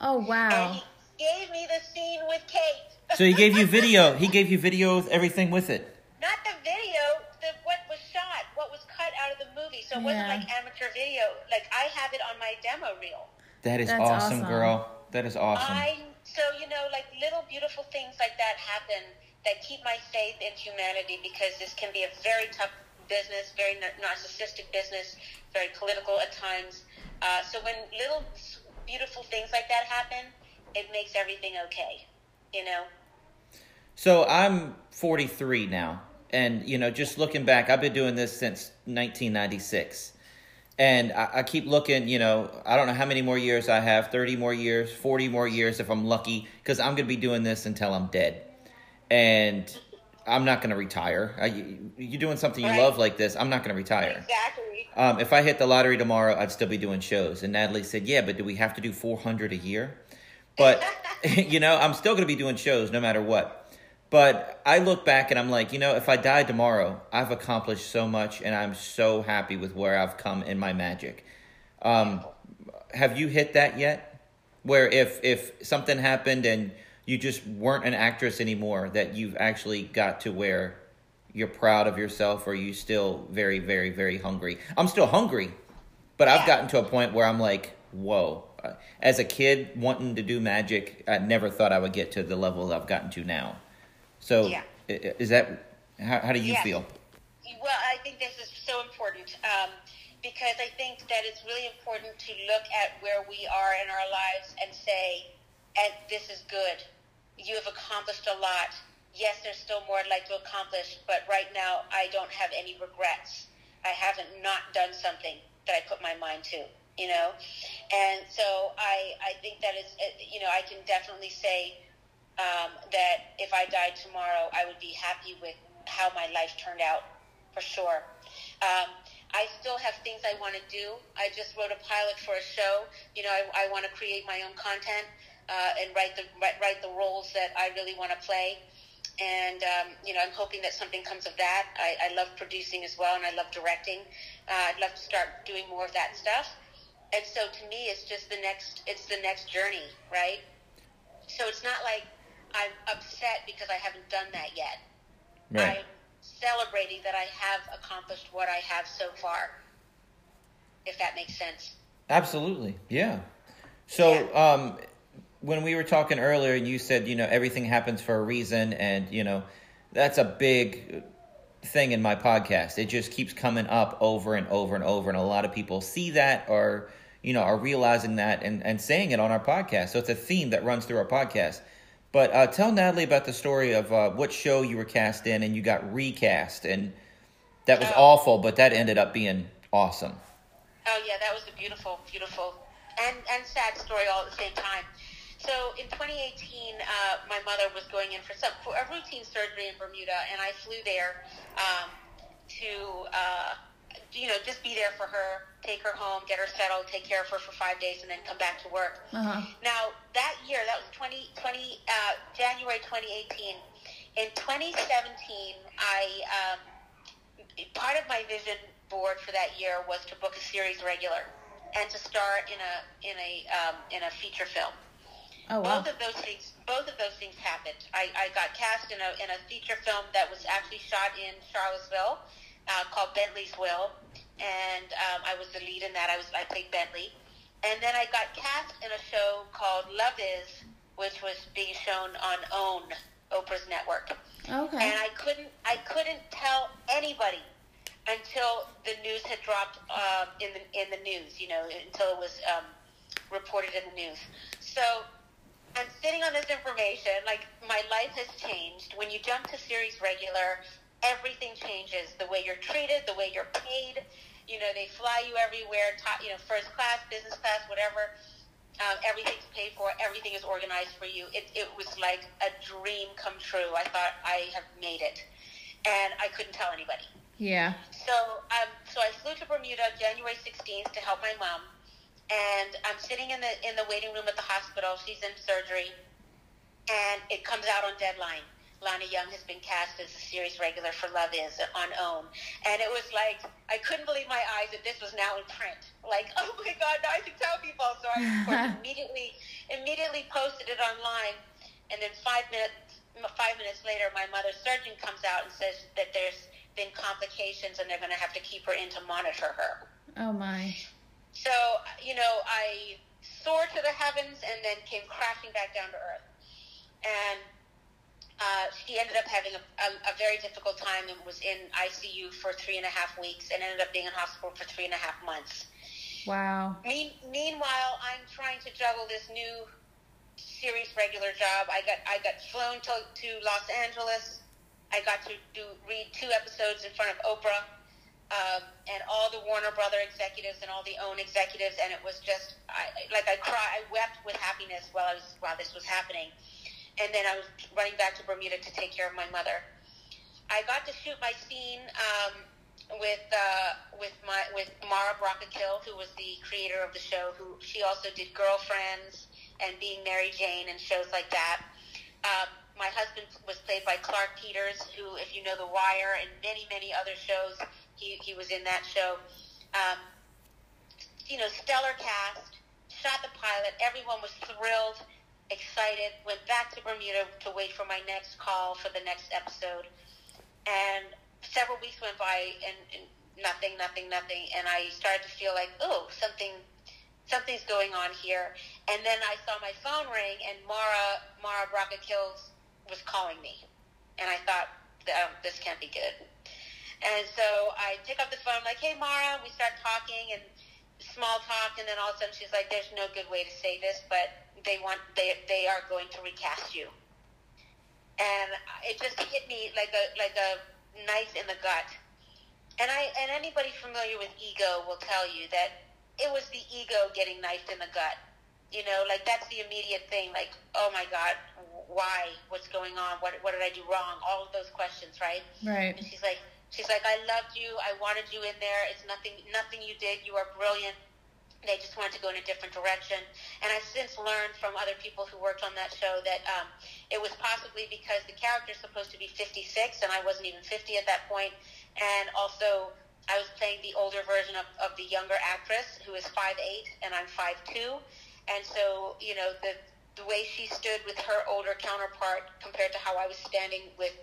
Oh wow. And wow. he gave me the scene with Cate. So he gave you video. He gave you video with everything with it. Not the video, the what was shot, what was cut out of the movie. So it wasn't Yeah. like amateur video. Like I have it on my demo reel. That is That's awesome, awesome. girl. That is awesome. I so you know like little beautiful things like that happen that keep my faith in humanity because this can be a very tough business, very nar- narcissistic business, very political at times. Uh, so when little s- beautiful things like that happen, it makes everything okay. You know. So I'm 43 now, and you know, just looking back, I've been doing this since 1996, and I, I keep looking. You know, I don't know how many more years I have 30 more years, 40 more years if I'm lucky, because I'm gonna be doing this until I'm dead, and I'm not gonna retire. I, you- you're doing something you Right. love like this. I'm not gonna retire. Exactly. Um, if I hit the lottery tomorrow, I'd still be doing shows. And Natalie said, "Yeah, but do we have to do 400 a year?" But you know, I'm still going to be doing shows no matter what. But I look back and I'm like, you know, if I die tomorrow, I've accomplished so much, and I'm so happy with where I've come in my magic. Um, have you hit that yet? Where if if something happened and you just weren't an actress anymore, that you've actually got to where you're proud of yourself, or you still very, very, very hungry? I'm still hungry, but I've Yeah. gotten to a point where I'm like, whoa. As a kid wanting to do magic, I never thought I would get to the level I've gotten to now. So, Yeah. is that how, how do you Yes. feel? Well, I think this is so important um, because I think that it's really important to look at where we are in our lives and say, and this is good. You have accomplished a lot. Yes, there's still more I'd like to accomplish, but right now I don't have any regrets. I haven't not done something that I put my mind to, you know? And so I, I think that is, you know, I can definitely say um, that if I died tomorrow, I would be happy with how my life turned out, for sure. Um, I still have things I want to do. I just wrote a pilot for a show. You know, I, I want to create my own content uh, and write the write, write the roles that I really want to play. And um, you know, I'm hoping that something comes of that. I, I love producing as well, and I love directing. Uh, I'd love to start doing more of that stuff. And so, to me, it's just the next. It's the next journey, right? So it's not like I'm upset because I haven't done that yet. Right. I'm celebrating that I have accomplished what I have so far. If that makes sense. Absolutely. Yeah. So, Yeah. um, when we were talking earlier, you said, you know, everything happens for a reason. And, you know, that's a big thing in my podcast. It just keeps coming up over and over and over. And a lot of people see that or, you know, are realizing that and, and saying it on our podcast. So it's a theme that runs through our podcast. But uh, tell Natalie about the story of uh, what show you were cast in and you got recast. And that was Oh. awful, but that ended up being awesome. Oh yeah, that was a beautiful, beautiful, and and sad story all at the same time. So in 2018, uh, my mother was going in for some for a routine surgery in Bermuda, and I flew there um, to uh, you know just be there for her, take her home, get her settled, take care of her for five days, and then come back to work. Uh-huh. Now that year, that was 20, 20 uh, January 2018. In 2017, I um, part of my vision board for that year was to book a series regular and to star in a in a um, in a feature film. Oh wow. Both of those things, both of those things happened. I, I got cast in a in a feature film that was actually shot in Charlottesville, uh, called Bentley's Will, and um, I was the lead in that. I was I played Bentley, and then I got cast in a show called Love Is, which was being shown on OWN, Oprah's network. Okay. And I couldn't I couldn't tell anybody until the news had dropped um, in the in the news. You know, until it was um, reported in the news. So I'm sitting on this information. Like my life has changed. When you jump to series regular, everything changes. The way you're treated, the way you're paid. You know, they fly you everywhere. Top, you know, first class, business class, whatever. Um, everything's paid for. Everything is organized for you. It, it was like a dream come true. I thought I have made it, and I couldn't tell anybody. yeah. So, um, so I flew to Bermuda January 16th to help my mom, and I'm sitting in the in the waiting room at the hospital. She's in surgery, and it comes out on deadline. Lana Young has been cast as a series regular for Love Is on OWN. And it was like, I couldn't believe my eyes that this was now in print. Like, oh my God, now I can tell people. So I, of course, immediately, immediately posted it online. And then five minutes, five minutes later, my mother's surgeon comes out and says that there's been complications and they're going to have to keep her in to monitor her. Oh my. So, you know, I soared to the heavens and then came crashing back down to earth. And uh, she ended up having a, a, a very difficult time and was in ICU for three and a half weeks and ended up being in hospital for three and a half months. Wow. Me- meanwhile, I'm trying to juggle this new series regular job. I got I got flown to, to Los Angeles. I got to do read two episodes in front of Oprah um, and all the Warner Brother executives and all the OWN executives, and it was just I, like I cry. I wept with happiness while I was while this was happening and then I was running back to Bermuda to take care of my mother. I got to shoot my scene um, with uh, with my with Mara Brock Akil, who was the creator of the show. Who she also did Girlfriends and Being Mary Jane and shows like that. Um, my husband was played by Clarke Peters, who, if you know The Wire and many many other shows, he he was in that show. Um, you know, stellar cast. Shot the pilot. Everyone was thrilled excited, went back to Bermuda to wait for my next call for the next episode. And several weeks went by and, and nothing, nothing, nothing. And I started to feel like, oh, something, something's going on here. And then I saw my phone ring and Mara, Mara Brock Akil was calling me. And I thought, um, this can't be good. And so I pick up the phone, like, hey, Mara, we start talking and small talk. And then all of a sudden she's like, there's no good way to say this, but they want they they are going to recast you, and it just hit me like a like a knife in the gut. And I and anybody familiar with ego will tell you that it was the ego getting knifed in the gut. You know, like that's the immediate thing. Like, oh my God, why? What's going on? What what did I do wrong? All of those questions, right? Right. And she's like, she's like, I loved you. I wanted you in there. It's nothing nothing you did. You are brilliant they just wanted to go in a different direction. And I've since learned from other people who worked on that show that um, it was possibly because the character's supposed to be 56 and I wasn't even 50 at that point. And also, I was playing the older version of, of the younger actress who is 5'8 and I'm 5'2. And so, you know, the, the way she stood with her older counterpart compared to how I was standing with,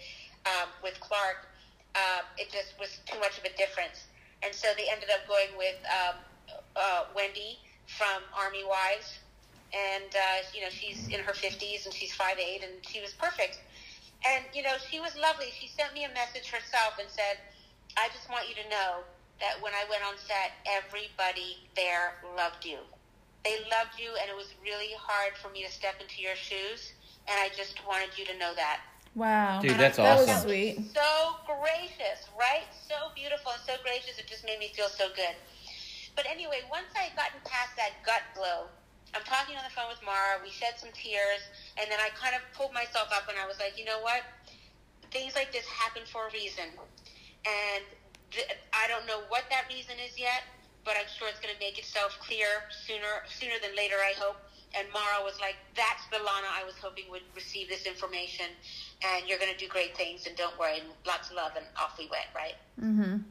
um, with Clarke, uh, it just was too much of a difference. And so they ended up going with um, uh, Wendy from Army Wives, and uh, you know she's in her fifties and she's five eight, and she was perfect. And you know she was lovely. She sent me a message herself and said, "I just want you to know that when I went on set, everybody there loved you. They loved you, and it was really hard for me to step into your shoes. And I just wanted you to know that." Wow. Dude, that's that awesome. was sweet. So gracious, right? So beautiful and so gracious. It just made me feel so good. But anyway, once I had gotten past that gut blow, I'm talking on the phone with Mara. We shed some tears, and then I kind of pulled myself up, and I was like, you know what? Things like this happen for a reason, and th- I don't know what that reason is yet, but I'm sure it's going to make itself clear sooner sooner than later. I hope. And Mara was like, "That's the Lana I was hoping would receive this information, and you're going to do great things, and don't worry, and lots of love." And off we went. Right. Mm-hmm.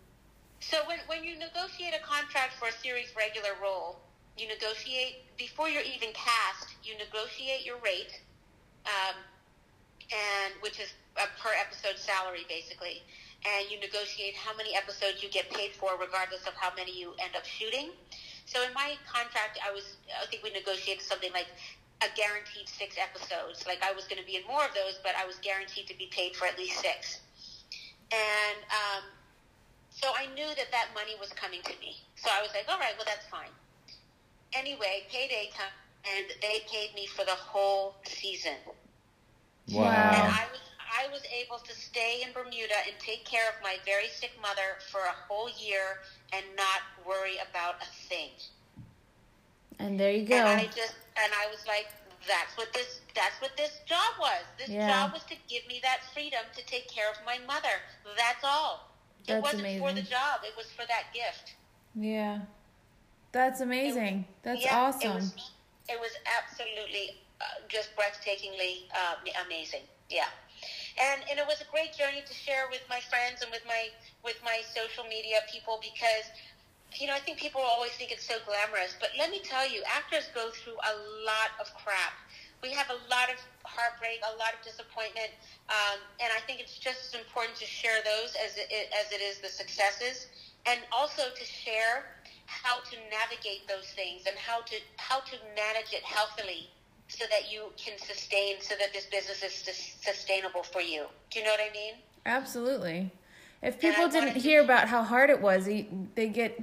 So when, when you negotiate a contract for a series regular role, you negotiate before you're even cast. You negotiate your rate, um, and which is a per episode salary basically, and you negotiate how many episodes you get paid for, regardless of how many you end up shooting. So in my contract, I was I think we negotiated something like a guaranteed six episodes. Like I was going to be in more of those, but I was guaranteed to be paid for at least six. And um, so I knew that that money was coming to me. So I was like, all right, well, that's fine. Anyway, payday time, and they paid me for the whole season. Wow. And I was I was able to stay in Bermuda and take care of my very sick mother for a whole year and not worry about a thing. And there you go. And I just and I was like, that's what this that's what this job was. This Yeah. job was to give me that freedom to take care of my mother. That's all. That's it wasn't for the job. It was for that gift. Yeah. That's amazing. That's Yeah, awesome. It was, it was absolutely uh, just breathtakingly uh, amazing. Yeah. And, and it was a great journey to share with my friends and with my with my social media people because you know I think people always think it's so glamorous, but let me tell you, actors go through a lot of crap. We have a lot of heartbreak, a lot of disappointment, um, and I think it's just as important to share those as it, as it is the successes, and also to share how to navigate those things and how to how to manage it healthily so that you can sustain so that this business is sus- sustainable for you do you know what i mean Absolutely. If people didn't hear about how hard it was, they get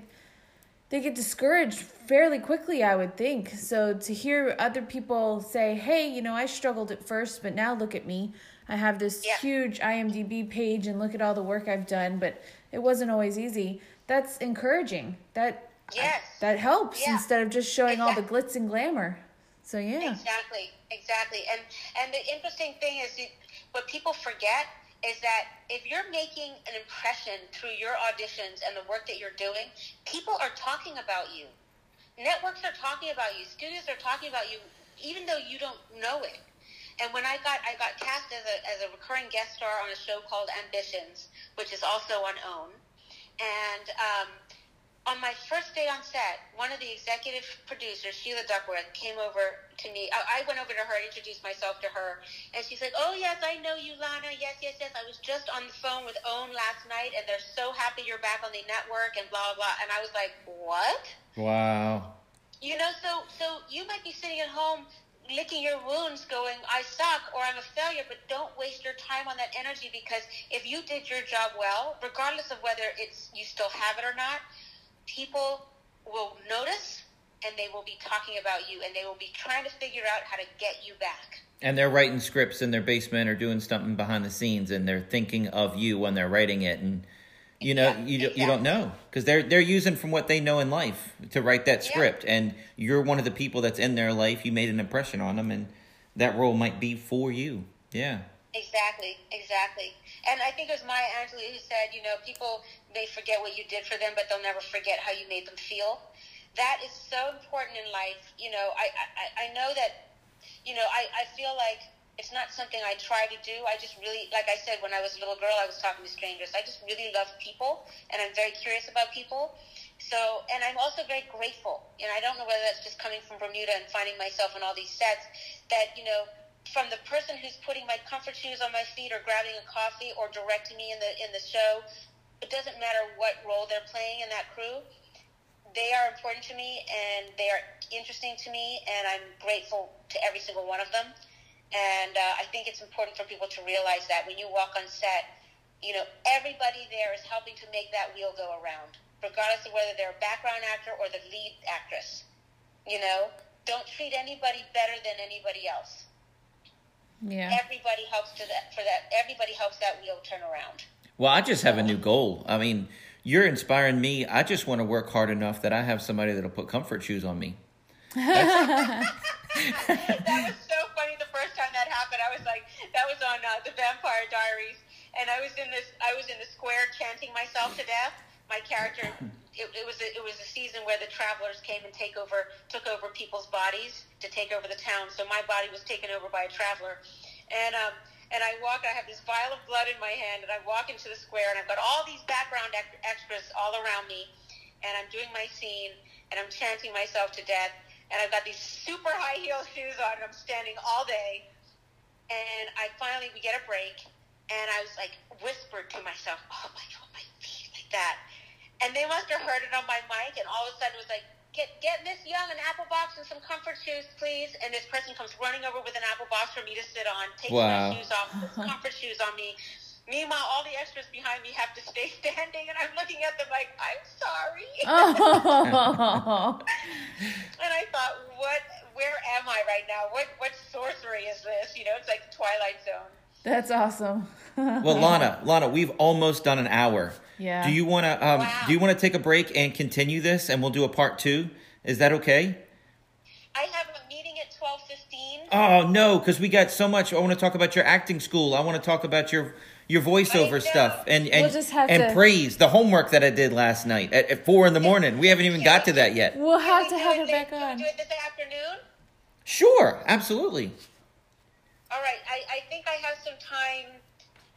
they get discouraged fairly quickly, I would think. So to hear other people say, "Hey, you know, I struggled at first, but now look at me. I have this Yeah. huge IMDb page and look at all the work I've done, but it wasn't always easy." That's encouraging. That Yes. that helps Yeah. instead of just showing all the glitz and glamour. So yeah. Exactly, exactly. And and the interesting thing is that what people forget is that if you're making an impression through your auditions and the work that you're doing, people are talking about you. Networks are talking about you. Studios are talking about you, even though you don't know it. And when I got I got cast as a as a recurring guest star on a show called Ambitions, which is also on OWN, and um, on my first day on set, one of the executive producers, Sheila Ducksworth, came over to me. I, I went over to her and introduced myself to her, and she's like, "Oh yes, I know you, Lana. Yes, yes, yes. I was just on the phone with OWN last night, and they're so happy you're back on the network, and blah blah blah." And I was like, "What?" Wow. You know, so so you might be sitting at home licking your wounds going i suck or i'm a failure but don't waste your time on that energy because if you did your job well regardless of whether it's you still have it or not people will notice and they will be talking about you and they will be trying to figure out how to get you back And they're writing scripts in their basement or doing something behind the scenes, and they're thinking of you when they're writing it, and you know Yeah, you don't- you don't know because they're they're using from what they know in life to write that Yeah. script, and you're one of the people that's in their life. You made an impression on them, and that role might be for you. Yeah. Exactly, exactly. And I think it was Maya Angelou who said, you know, people may forget what you did for them, but they'll never forget how you made them feel. That is so important in life. You know, I, I, I know that, you know, I, I feel like it's not something I try to do. I just really, like I said, when I was a little girl, I was talking to strangers. I just really love people, and I'm very curious about people. So, and I'm also very grateful. And I don't know whether that's just coming from Bermuda and finding myself in all these sets that, you know, from the person who's putting my comfort shoes on my feet or grabbing a coffee or directing me in the in the show, it doesn't matter what role they're playing in that crew. They are important to me and they are interesting to me, and I'm grateful to every single one of them. And uh, I think it's important for people to realize that when you walk on set, you know, everybody there is helping to make that wheel go around, regardless of whether they're a background actor or the lead actress. You know, don't treat anybody better than anybody else. Yeah. Everybody helps to that for that. Everybody helps that wheel turn around. Well, I just have a new goal. I mean, you're inspiring me. I just want to work hard enough that I have somebody that'll put comfort shoes on me. that was so funny the first time that happened. I was like, that was on uh, the Vampire Diaries, and I was in this, I was in the square chanting myself to death. My character, it, it was, a, it was a season where the travelers came and take over, took over people's bodies to take over the town. So my body was taken over by a traveler, and um, and I walk. I have this vial of blood in my hand, and I walk into the square, and I've got all these background ex- extras all around me, and I'm doing my scene, and I'm chanting myself to death, and I've got these super high heel shoes on, and I'm standing all day, and I finally we get a break, and I was like whispered to myself, "Oh my god, my feet like that," and they must have heard it on my mic, and all of a sudden was like. Get, get Miss Young an apple box and some comfort shoes, please. And this person comes running over with an apple box for me to sit on, takes Wow. my shoes off, puts comfort shoes on me. Meanwhile, all the extras behind me have to stay standing, and I'm looking at them like, I'm sorry. Oh. And I thought, what? Where am I right now? What what sorcery is this? You know, it's like the Twilight Zone. That's awesome. Well, Lana, Lana, we've almost done an hour. Yeah. Do you want to um, Wow. do you want to take a break and continue this, and we'll do a part two? Is that okay? I have a meeting at twelve fifteen. Oh no, because we got so much. I want to talk about your acting school. I want to talk about your your voiceover stuff and and, We'll just have and to- praise the homework that I did last night at, at four in the morning. We haven't even got to that yet. We'll have to have it her this- back can we on. Do it this afternoon. Sure, absolutely. All right. I, I think I have some time,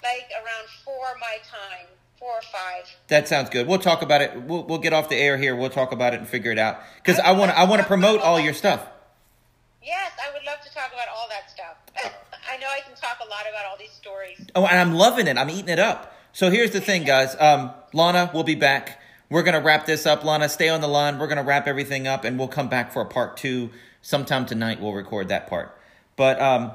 like around four my time, four or five. That sounds good. We'll talk about it. We'll, we'll get off the air here. We'll talk about it and figure it out. Because I want to. I want to promote all your stuff. Yes, I would love to talk about all that stuff. I know I can talk a lot about all these stories. Oh, and I'm loving it. I'm eating it up. So here's the thing, guys. Um, Lana, we'll be back. We're gonna wrap this up. Lana, stay on the line. We're gonna wrap everything up, and we'll come back for a part two sometime tonight. We'll record that part. But um,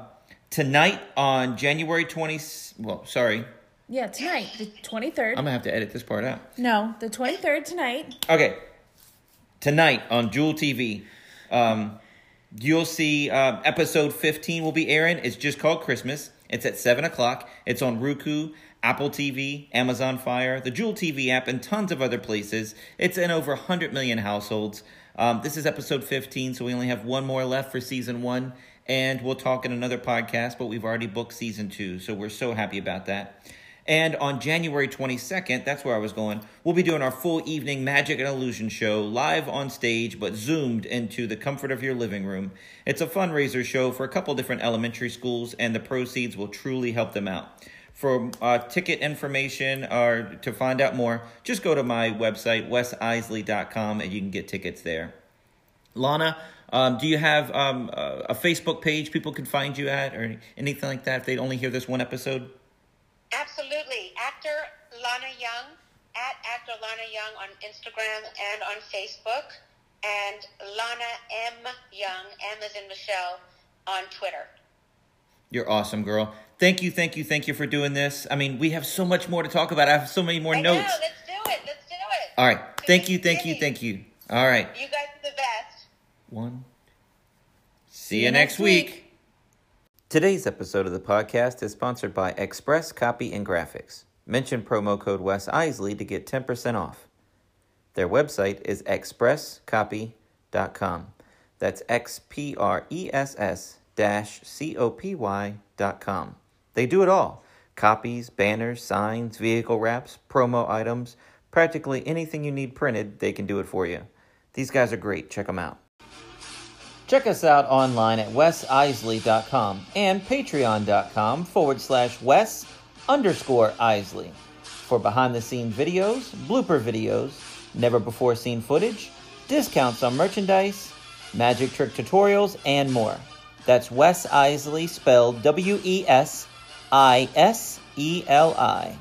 tonight on January 20. Well, sorry, Yeah, tonight, the 23rd. I'm gonna have to edit this part out. no, the 23rd tonight. Okay. Tonight on Jewel TV, um, you'll see um, episode 15 will be airing. It's just called Christmas. It's at 7 o'clock. It's on Roku, Apple TV, Amazon Fire, the Jewel TV app, and tons of other places. It's in over 100 million households. Um, this is episode 15, so we only have one more left for season one. And we'll talk in another podcast, but we've already booked season two, so we're so happy about that. And on January 22nd, that's where I was going, we'll be doing our full evening Magic and Illusion show live on stage, but zoomed into the comfort of your living room. It's a fundraiser show for a couple different elementary schools, and the proceeds will truly help them out. For uh, ticket information or to find out more, just go to my website, wesiseli.com, and you can get tickets there. Lana, um, do you have um, a a Facebook page people can find you at or anything like that if they only hear this one episode? Absolutely. Actor Lana Young, at actor Lana Young on Instagram and on Facebook, and Lana M. Young, M as in Michelle, on Twitter. You're awesome, girl. Thank you, thank you, thank you for doing this. I mean, we have so much more to talk about. I have so many more I know. notes. Let's do it. Let's do it. All right. Thank you, thank you, thank you. All right. You guys are the best. One. See you next week. Today's episode of the podcast is sponsored by Express Copy and Graphics. Mention promo code Wes Iseli to get 10% off. Their website is xpress-copy.com. That's X P R E S S dash C O P Y dot com. They do it all copies, banners, signs, vehicle wraps, promo items, practically anything you need printed, they can do it for you. These guys are great. Check them out. Check us out online at wesiseli.com and patreon.com forward slash wes underscore iseli for behind the scene videos, blooper videos, never before seen footage, discounts on merchandise, magic trick tutorials, and more. That's Wes Iseli spelled W E S I S E L I.